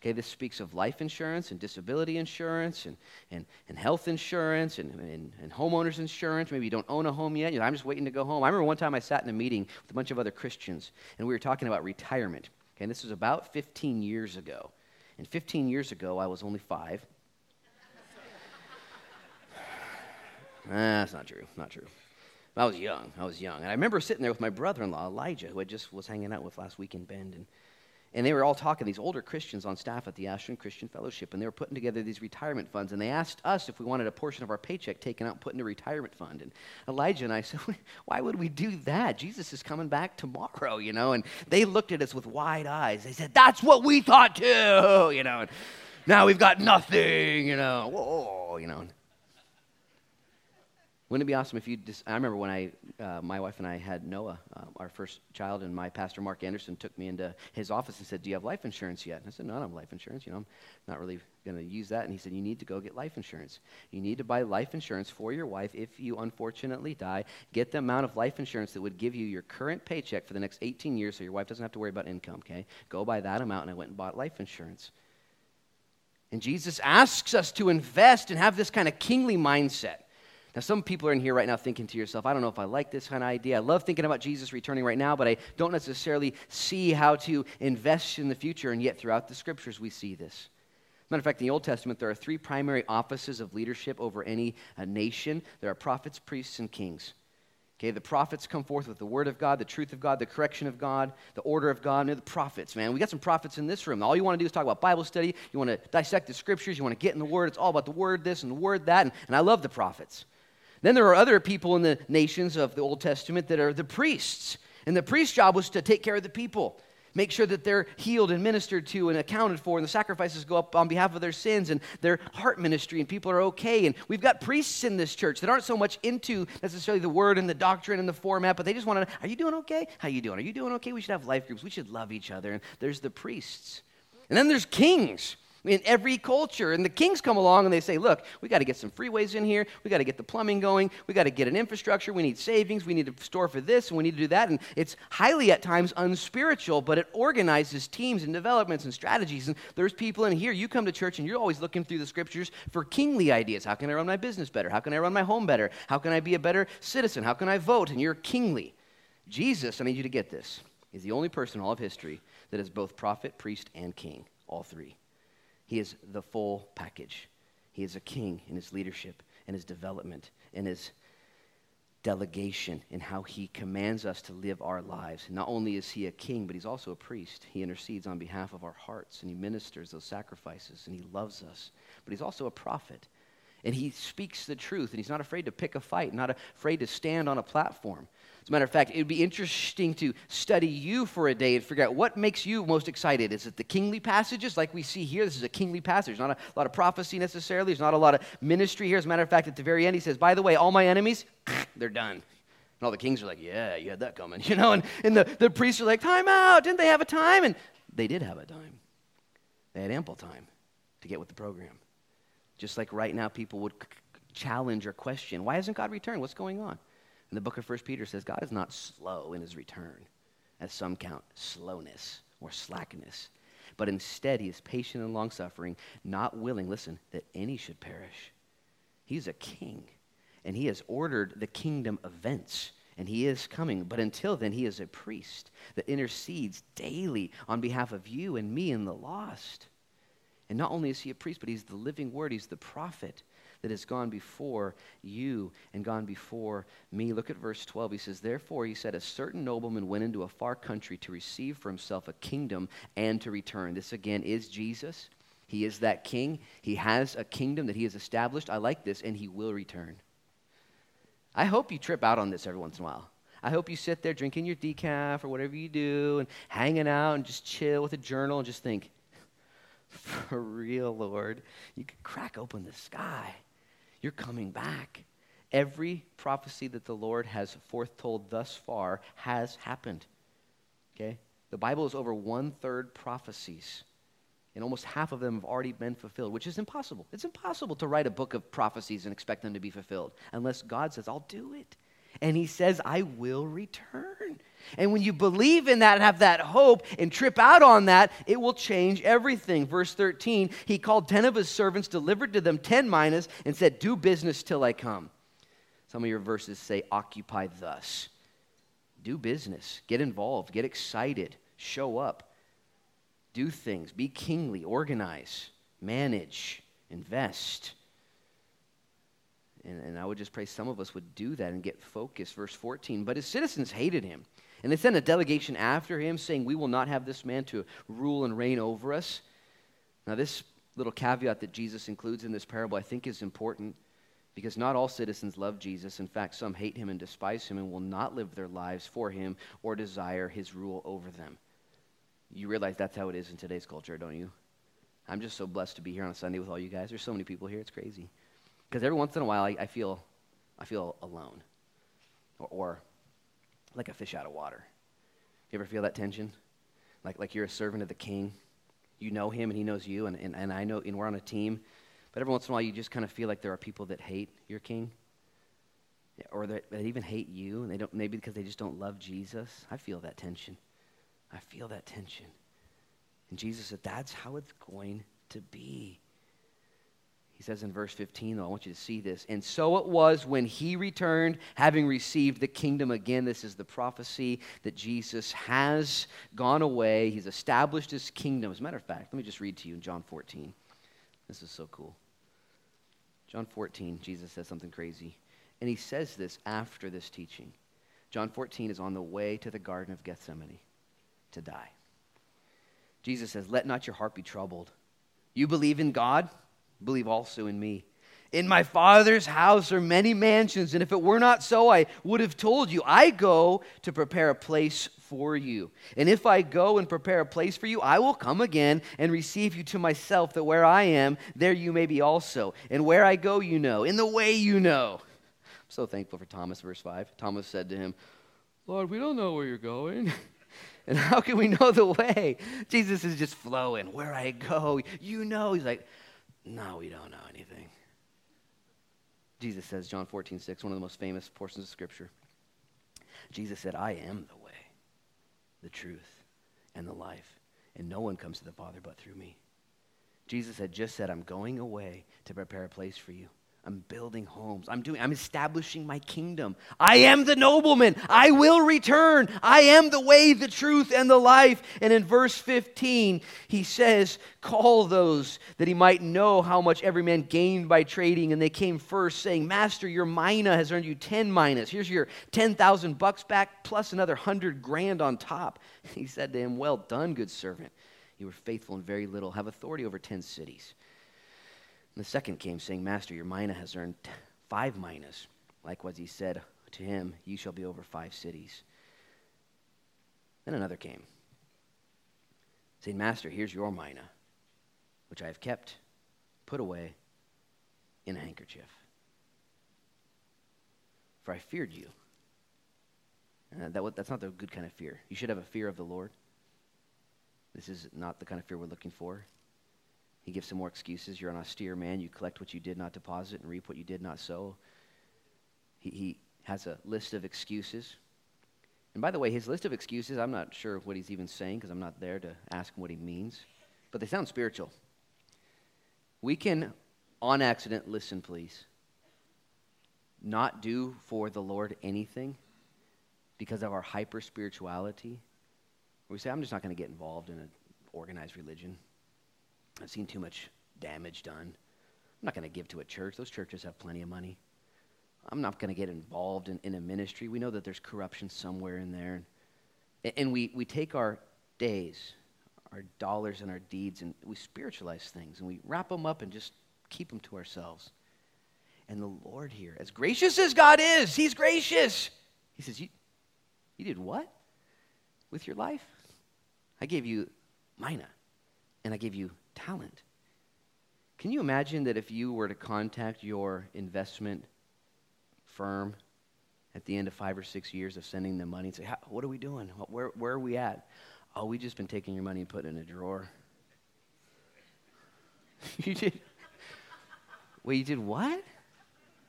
Okay, this speaks of life insurance and disability insurance and, and, and health insurance and, and, and homeowners insurance. Maybe you don't own a home yet. You know, I'm just waiting to go home. I remember one time I sat in a meeting with a bunch of other Christians and we were talking about retirement. Okay, and this was about 15 years ago. And 15 years ago, I was only five. That's not true. Not true. I was young. I was young. And I remember sitting there with my brother in law, Elijah, who I just was hanging out with last week in Bend. And and they were all talking, these older Christians on staff at the Ashland Christian Fellowship, and they were putting together these retirement funds. And they asked us if we wanted a portion of our paycheck taken out and put in a retirement fund. And Elijah and I said, Why would we do that? Jesus is coming back tomorrow, you know? And they looked at us with wide eyes. They said, That's what we thought too, you know? And now we've got nothing, you know? Whoa, you know? Wouldn't it be awesome if you just, I remember when I, uh, my wife and I had Noah, uh, our first child, and my pastor Mark Anderson took me into his office and said, Do you have life insurance yet? And I said, No, I don't have life insurance. You know, I'm not really going to use that. And he said, You need to go get life insurance. You need to buy life insurance for your wife if you unfortunately die. Get the amount of life insurance that would give you your current paycheck for the next 18 years so your wife doesn't have to worry about income, okay? Go buy that amount. And I went and bought life insurance. And Jesus asks us to invest and have this kind of kingly mindset. Now, some people are in here right now thinking to yourself, I don't know if I like this kind of idea. I love thinking about Jesus returning right now, but I don't necessarily see how to invest in the future. And yet, throughout the scriptures, we see this. Matter of fact, in the Old Testament, there are three primary offices of leadership over any uh, nation there are prophets, priests, and kings. Okay, the prophets come forth with the word of God, the truth of God, the correction of God, the order of God. And the prophets, man. We got some prophets in this room. All you want to do is talk about Bible study. You want to dissect the scriptures. You want to get in the word. It's all about the word this and the word that. And, and I love the prophets. Then there are other people in the nations of the Old Testament that are the priests. And the priest's job was to take care of the people, make sure that they're healed and ministered to and accounted for, and the sacrifices go up on behalf of their sins and their heart ministry, and people are okay. And we've got priests in this church that aren't so much into necessarily the word and the doctrine and the format, but they just want to, know, are you doing okay? How are you doing? Are you doing okay? We should have life groups. We should love each other. And there's the priests. And then there's kings. In every culture. And the kings come along and they say, look, we got to get some freeways in here. We got to get the plumbing going. We got to get an infrastructure. We need savings. We need to store for this and we need to do that. And it's highly at times unspiritual, but it organizes teams and developments and strategies. And there's people in here, you come to church and you're always looking through the scriptures for kingly ideas. How can I run my business better? How can I run my home better? How can I be a better citizen? How can I vote? And you're kingly. Jesus, I need you to get this, is the only person in all of history that is both prophet, priest, and king, all three. He is the full package. He is a king in his leadership and his development and his delegation in how he commands us to live our lives. Not only is he a king, but he's also a priest. He intercedes on behalf of our hearts and he ministers those sacrifices and he loves us. But he's also a prophet. And he speaks the truth and he's not afraid to pick a fight, not afraid to stand on a platform. As a matter of fact, it would be interesting to study you for a day and figure out what makes you most excited. Is it the kingly passages like we see here? This is a kingly passage. Not a lot of prophecy necessarily. There's not a lot of ministry here. As a matter of fact, at the very end, he says, By the way, all my enemies, they're done. And all the kings are like, Yeah, you had that coming. You know, and, and the, the priests are like, Time out. Didn't they have a time? And they did have a time. They had ample time to get with the program. Just like right now, people would challenge or question, Why hasn't God returned? What's going on? And the book of 1 Peter says God is not slow in his return, as some count slowness or slackness, but instead he is patient and long suffering, not willing, listen, that any should perish. He's a king, and he has ordered the kingdom events and he is coming. But until then, he is a priest that intercedes daily on behalf of you and me and the lost. And not only is he a priest, but he's the living word, he's the prophet that has gone before you and gone before me. Look at verse 12. He says, Therefore, he said, a certain nobleman went into a far country to receive for himself a kingdom and to return. This again is Jesus. He is that king. He has a kingdom that he has established. I like this, and he will return. I hope you trip out on this every once in a while. I hope you sit there drinking your decaf or whatever you do and hanging out and just chill with a journal and just think, for real, Lord, you could crack open the sky you're coming back. Every prophecy that the Lord has foretold thus far has happened. Okay? The Bible is over one third prophecies, and almost half of them have already been fulfilled, which is impossible. It's impossible to write a book of prophecies and expect them to be fulfilled unless God says, I'll do it. And He says, I will return. And when you believe in that and have that hope and trip out on that, it will change everything. Verse 13, he called 10 of his servants, delivered to them 10 minas, and said, Do business till I come. Some of your verses say, Occupy thus. Do business, get involved, get excited, show up, do things, be kingly, organize, manage, invest. And, and, I would just pray some of us would do that and get focused. Verse 14. But his citizens hated him and they sent a delegation after him, saying, We will not have this man to rule and reign over us. Now, this little caveat that Jesus includes in this parable, I think, is important because not all citizens love Jesus. In fact, some hate him and despise him and will not live their lives for him or desire his rule over them. You realize that's how it is in today's culture, don't you? I'm just so blessed to be here on a Sunday with all you guys. There's so many people here, it's crazy. Because every once in a while, I, I, feel, I feel alone or, or like a fish out of water. You ever feel that tension? Like, like you're a servant of the king. You know him and he knows you, and, and, and I know, and we're on a team. But every once in a while, you just kind of feel like there are people that hate your king, or that, that even hate you, and they don't maybe because they just don't love Jesus. I feel that tension. I feel that tension. And Jesus said, That's how it's going to be. He says in verse 15, though, I want you to see this. And so it was when he returned, having received the kingdom again. This is the prophecy that Jesus has gone away. He's established his kingdom. As a matter of fact, let me just read to you in John 14. This is so cool. John 14, Jesus says something crazy. And he says this after this teaching. John 14 is on the way to the Garden of Gethsemane to die. Jesus says, Let not your heart be troubled. You believe in God believe also in me. In my Father's house are many mansions, and if it were not so, I would have told you. I go to prepare a place for you. And if I go and prepare a place for you, I will come again and receive you to myself, that where I am, there you may be also. And where I go, you know, in the way you know. I'm so thankful for Thomas, verse 5. Thomas said to him, Lord, we don't know where you're going. And how can we know the way? Jesus is just flowing. Where I go, you know. He's like, no, we don't know anything. Jesus says, John 14, 6, one of the most famous portions of Scripture. Jesus said, I am the way, the truth, and the life, and no one comes to the Father but through me. Jesus had just said, I'm going away to prepare a place for you. I'm building homes. I'm doing I'm establishing my kingdom. I am the nobleman. I will return. I am the way, the truth and the life. And in verse 15, he says, "Call those that he might know how much every man gained by trading." And they came first saying, "Master, your mina has earned you 10 minas. Here's your 10,000 bucks back plus another 100 grand on top." He said to him, "Well done, good servant. You were faithful in very little. Have authority over 10 cities." The second came, saying, Master, your mina has earned five minas. Likewise, he said to him, You shall be over five cities. Then another came, saying, Master, here's your mina, which I have kept, put away in a handkerchief. For I feared you. Uh, that, that's not the good kind of fear. You should have a fear of the Lord. This is not the kind of fear we're looking for. He gives some more excuses. You're an austere man. You collect what you did not deposit and reap what you did not sow. He, he has a list of excuses. And by the way, his list of excuses, I'm not sure what he's even saying because I'm not there to ask him what he means, but they sound spiritual. We can, on accident, listen, please, not do for the Lord anything because of our hyper spirituality. We say, I'm just not going to get involved in an organized religion. I've seen too much damage done. I'm not going to give to a church. Those churches have plenty of money. I'm not going to get involved in, in a ministry. We know that there's corruption somewhere in there. And, and we, we take our days, our dollars, and our deeds, and we spiritualize things, and we wrap them up and just keep them to ourselves. And the Lord here, as gracious as God is, He's gracious. He says, You, you did what with your life? I gave you mina, and I gave you talent. Can you imagine that if you were to contact your investment firm at the end of five or six years of sending them money and say, What are we doing? Where, where are we at? Oh, we just been taking your money and putting it in a drawer. you did. Well, you did what?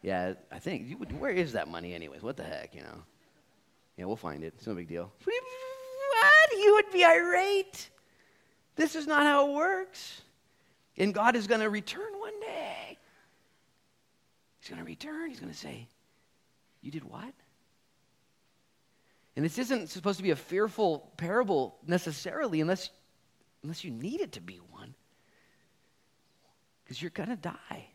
Yeah, I think. You where is that money, anyways? What the heck, you know? Yeah, we'll find it. It's no big deal. What? You would be irate. This is not how it works. And God is going to return one day. He's going to return. He's going to say, You did what? And this isn't supposed to be a fearful parable necessarily, unless, unless you need it to be one. Because you're going to die.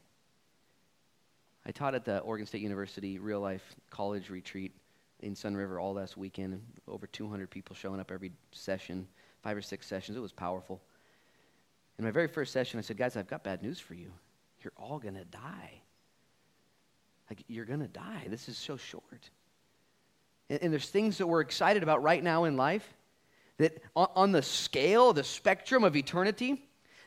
I taught at the Oregon State University real life college retreat in Sunriver all last weekend. Over 200 people showing up every session five or six sessions. It was powerful. In my very first session, I said, Guys, I've got bad news for you. You're all going to die. Like, you're going to die. This is so short. And, and, there's things that we're excited about right now in life that on, on the scale, the spectrum of eternity,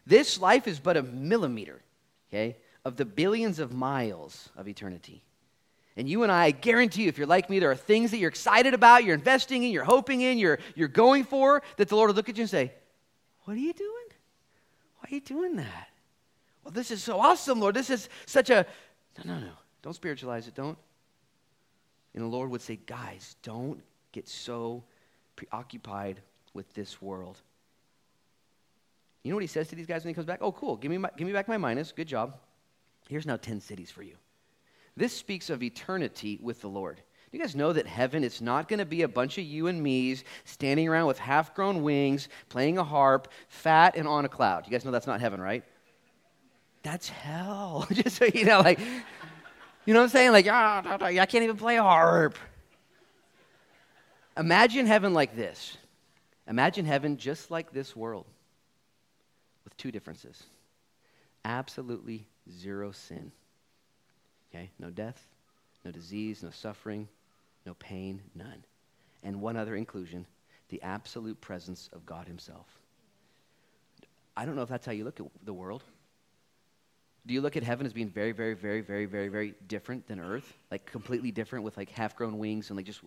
this life is but a millimeter, okay, of the billions of miles of eternity. And you and I, I guarantee you, if you're like me, there are things that you're excited about, you're investing in, you're hoping in, you're, you're going for, that the Lord will look at you and say, What are you doing? Why are you doing that? Well, this is so awesome, Lord. This is such a. No, no, no. Don't spiritualize it. Don't. And the Lord would say, Guys, don't get so preoccupied with this world. You know what he says to these guys when he comes back? Oh, cool. Give me, my, give me back my minas. Good job. Here's now 10 cities for you. This speaks of eternity with the Lord. Do you guys know that heaven is not going to be a bunch of you and me's standing around with half grown wings, playing a harp, fat and on a cloud? You guys know that's not heaven, right? That's hell. Just so you know, like, you know what I'm saying? Like, ah, I can't even play a harp. Imagine heaven like this. Imagine heaven just like this world with two differences absolutely zero sin. Okay? No death, no disease, no suffering, no pain, none. And one other inclusion the absolute presence of God Himself. I don't know if that's how you look at the world. Do you look at heaven as being very, very, very, very, very, very different than earth? Like completely different with like half grown wings and like just.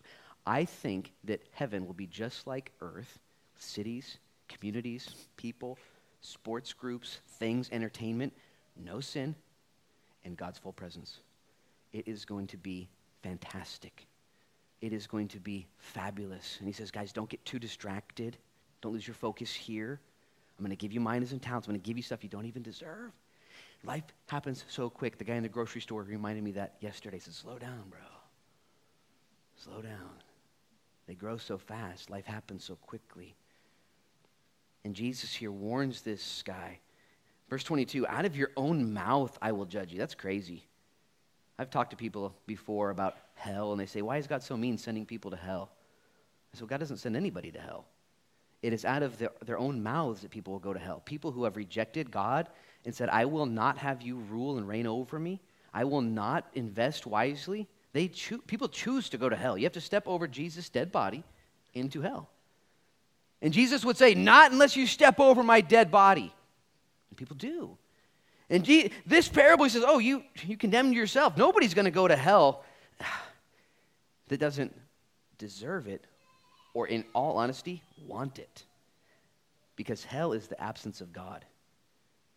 I think that heaven will be just like earth cities, communities, people, sports groups, things, entertainment, no sin, and God's full presence. It is going to be fantastic. It is going to be fabulous. And he says, guys, don't get too distracted. Don't lose your focus here. I'm going to give you minas and talents. I'm going to give you stuff you don't even deserve. Life happens so quick. The guy in the grocery store reminded me that yesterday. He said, slow down, bro. Slow down. They grow so fast. Life happens so quickly. And Jesus here warns this guy. Verse 22 Out of your own mouth I will judge you. That's crazy. I've talked to people before about hell, and they say, Why is God so mean sending people to hell? I said, God doesn't send anybody to hell. It is out of their, their own mouths that people will go to hell. People who have rejected God and said, I will not have you rule and reign over me. I will not invest wisely. They people choose to go to hell. You have to step over Jesus' dead body into hell. And Jesus would say, Not unless you step over my dead body. And people do. And Je- this parable, he says, Oh, you, you condemned yourself. Nobody's going to go to hell that doesn't deserve it or, in all honesty, want it. Because hell is the absence of God.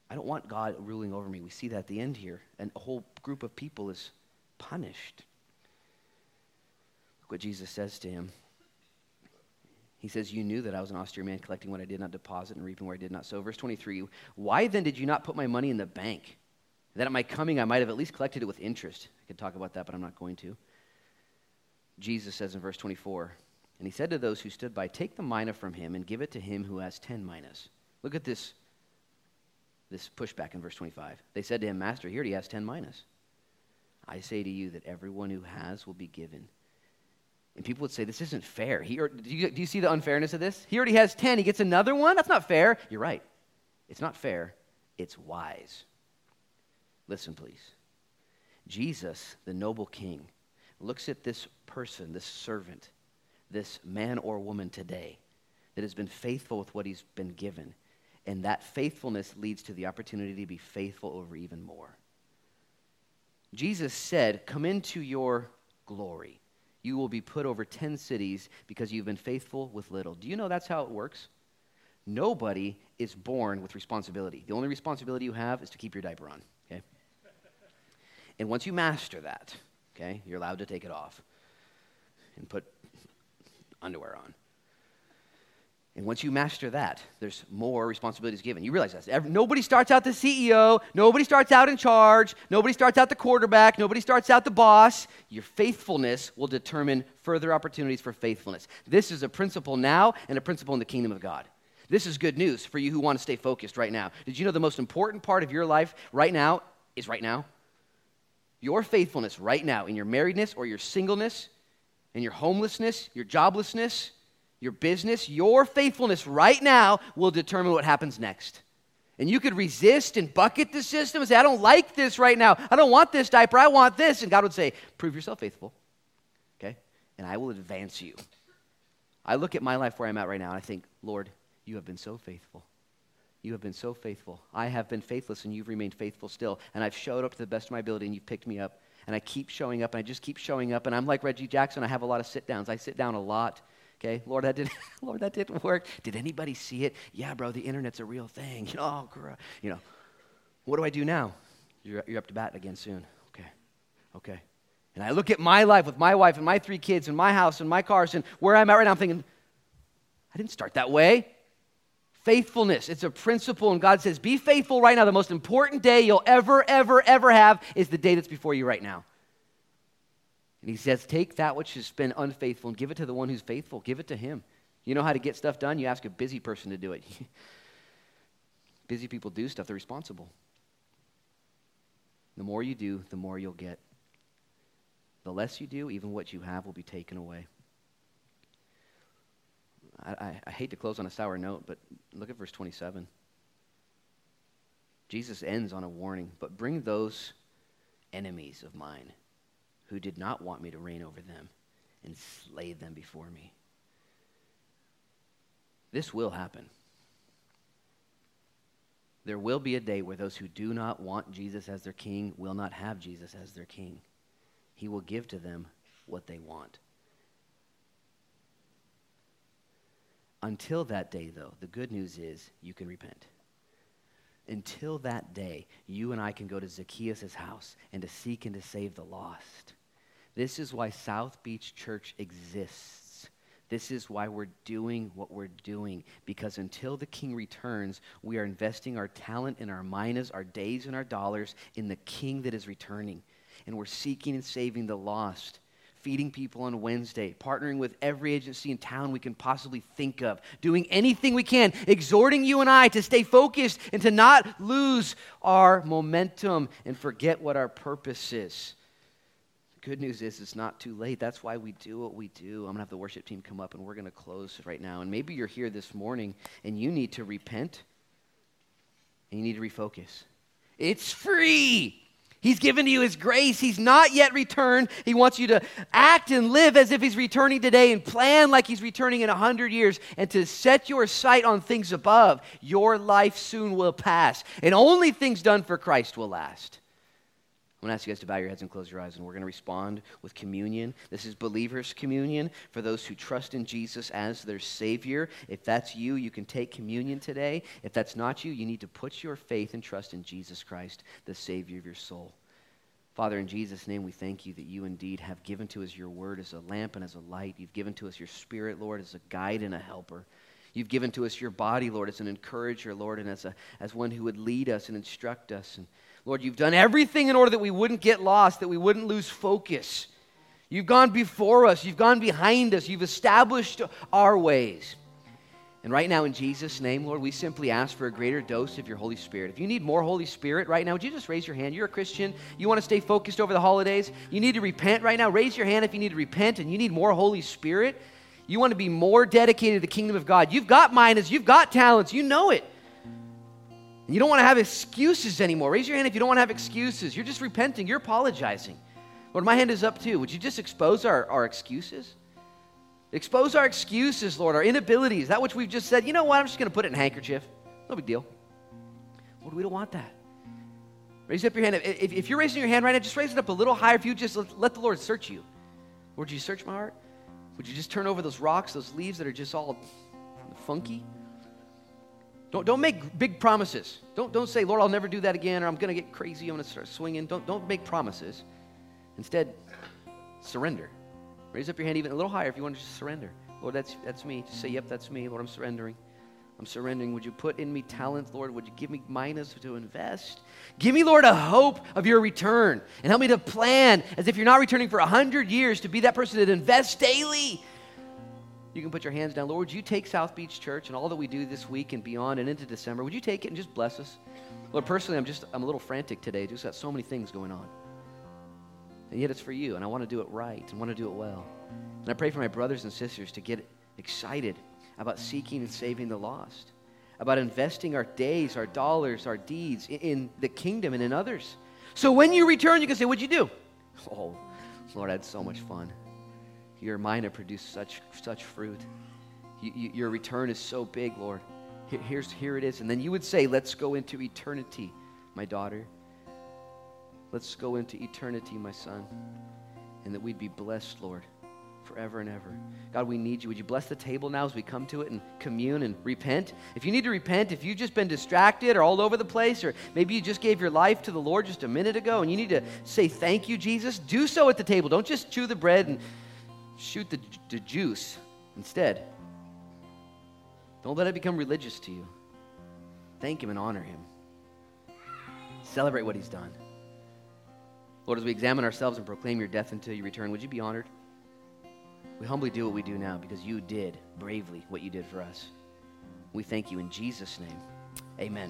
I don't want God ruling over me. We see that at the end here. And a whole group of people is punished. Look what Jesus says to him. He says, You knew that I was an austere man, collecting what I did not deposit and reaping where I did not sow. Verse 23 Why then did you not put my money in the bank? That at my coming I might have at least collected it with interest. I could talk about that, but I'm not going to. Jesus says in verse 24, And he said to those who stood by, Take the mina from him and give it to him who has 10 minas. Look at this, this pushback in verse 25. They said to him, Master, here he has 10 minas. I say to you that everyone who has will be given and people would say, This isn't fair. He, do, you, do you see the unfairness of this? He already has 10. He gets another one? That's not fair. You're right. It's not fair. It's wise. Listen, please. Jesus, the noble king, looks at this person, this servant, this man or woman today that has been faithful with what he's been given. And that faithfulness leads to the opportunity to be faithful over even more. Jesus said, Come into your glory you will be put over 10 cities because you've been faithful with little. Do you know that's how it works? Nobody is born with responsibility. The only responsibility you have is to keep your diaper on, okay? And once you master that, okay, you're allowed to take it off and put underwear on. And once you master that, there's more responsibilities given. You realize that. Nobody starts out the CEO. Nobody starts out in charge. Nobody starts out the quarterback. Nobody starts out the boss. Your faithfulness will determine further opportunities for faithfulness. This is a principle now and a principle in the kingdom of God. This is good news for you who want to stay focused right now. Did you know the most important part of your life right now is right now? Your faithfulness right now in your marriedness or your singleness, in your homelessness, your joblessness, your business, your faithfulness right now will determine what happens next. And you could resist and bucket the system and say, I don't like this right now. I don't want this diaper. I want this. And God would say, Prove yourself faithful. Okay? And I will advance you. I look at my life where I'm at right now and I think, Lord, you have been so faithful. You have been so faithful. I have been faithless and you've remained faithful still. And I've showed up to the best of my ability and you've picked me up. And I keep showing up and I just keep showing up. And I'm like Reggie Jackson. I have a lot of sit downs. I sit down a lot Okay, Lord, that didn't, Lord, that didn't work. Did anybody see it? Yeah, bro, the internet's a real thing. You know, oh, you know, what do I do now? You're, you're up to bat again soon. Okay, okay. And I look at my life with my wife and my three kids and my house and my cars and where I'm at right now. I'm thinking, I didn't start that way. Faithfulness, it's a principle, and God says, Be faithful right now. The most important day you'll ever, ever, ever have is the day that's before you right now. And he says, Take that which has been unfaithful and give it to the one who's faithful. Give it to him. You know how to get stuff done? You ask a busy person to do it. busy people do stuff, they're responsible. The more you do, the more you'll get. The less you do, even what you have will be taken away. I, I, I hate to close on a sour note, but look at verse 27. Jesus ends on a warning, but bring those enemies of mine who did not want me to reign over them and slay them before me. This will happen. There will be a day where those who do not want Jesus as their king will not have Jesus as their king. He will give to them what they want. Until that day, though, the good news is you can repent. Until that day, you and I can go to Zacchaeus' house and to seek and to save the lost. This is why South Beach Church exists. This is why we're doing what we're doing. Because until the King returns, we are investing our talent and our minas, our days and our dollars in the King that is returning. And we're seeking and saving the lost feeding people on Wednesday, partnering with every agency in town we can possibly think of, doing anything we can, exhorting you and I to stay focused and to not lose our momentum and forget what our purpose is. Good news is it's not too late. That's why we do what we do. I'm going to have the worship team come up and we're going to close right now. And maybe you're here this morning and you need to repent and you need to refocus. It's free. He's given to you his grace. He's not yet returned. He wants you to act and live as if he's returning today and plan like he's returning in a hundred years and to set your sight on things above. Your life soon will pass, and only things done for Christ will last. I'm going to ask you guys to bow your heads and close your eyes, and we're going to respond with communion. This is believers' communion for those who trust in Jesus as their Savior. If that's you, you can take communion today. If that's not you, you need to put your faith and trust in Jesus Christ, the Savior of your soul. Father, in Jesus' name, we thank you that you indeed have given to us your word as a lamp and as a light. You've given to us your spirit, Lord, as a guide and a helper. You've given to us your body, Lord, as an encourager, Lord, and as, a, as one who would lead us and instruct us. And Lord, you've done everything in order that we wouldn't get lost, that we wouldn't lose focus. You've gone before us, you've gone behind us, you've established our ways. And right now, in Jesus' name, Lord, we simply ask for a greater dose of your Holy Spirit. If you need more Holy Spirit right now, would you just raise your hand? You're a Christian. You want to stay focused over the holidays. You need to repent right now. Raise your hand if you need to repent and you need more Holy Spirit. You want to be more dedicated to the kingdom of God. You've got minas, you've got talents, you know it. You don't want to have excuses anymore. Raise your hand if you don't want to have excuses. You're just repenting, you're apologizing. Lord, my hand is up too. Would you just expose our, our excuses? Expose our excuses, Lord, our inabilities, that which we've just said, you know what, I'm just going to put it in a handkerchief. No big deal. Lord, we don't want that. Raise up your hand. If, if, you're raising your hand right now, just raise it up a little higher. If you just let, let the Lord search you. Lord, you search my heart? Would you just turn over those rocks, those leaves that are just all funky? Don't, don't make big promises. Don't, don't say, Lord, I'll never do that again, or I'm going to get crazy, I'm going to start swinging. Don't, don't make promises. Instead, surrender. Raise up your hand even a little higher if you want to just surrender. Lord, that's, that's me. Just say, Yep, that's me. Lord, I'm surrendering. I'm surrendering. Would you put in me talent, Lord? Would you give me minas to invest? Give me, Lord, a hope of your return and help me to plan as if you're not returning for a hundred years to be that person that invests daily you can put your hands down. Lord, would you take South Beach Church and all that we do this week and beyond and into December? Would you take it and just bless us? Lord, personally, I'm just, I'm a little frantic today. Just got so many things going on. And yet it's for you, and I want to do it right and want to do it well. And I pray for my brothers and sisters to get excited about seeking and saving the lost, about investing our days, our dollars, our deeds in the kingdom and in others. So when you return, you can say, What'd you do? Oh, Lord, I had so much fun your mina produced such, such fruit. You, you, your return is so big, Lord. Here, here's, here it is. And then you would say, Let's go into eternity, my daughter. Let's go into eternity, my son. And that we'd be blessed, Lord, forever and ever. God, we need you. Would you bless the table now as we come to it and commune and repent? If you need to repent, if you've just been distracted or all over the place, or maybe you just gave your life to the Lord just a minute ago and you need to say thank you, Jesus, do so at the table. Don't just chew the bread and shoot the, the juice instead. Don't let it become religious to you. Thank Him and honor Him. Celebrate what He's done. Lord, as we examine ourselves and proclaim your death until you return, would you be honored? We humbly do what we do now because you did bravely what you did for us. We thank you in Jesus' name. Amen.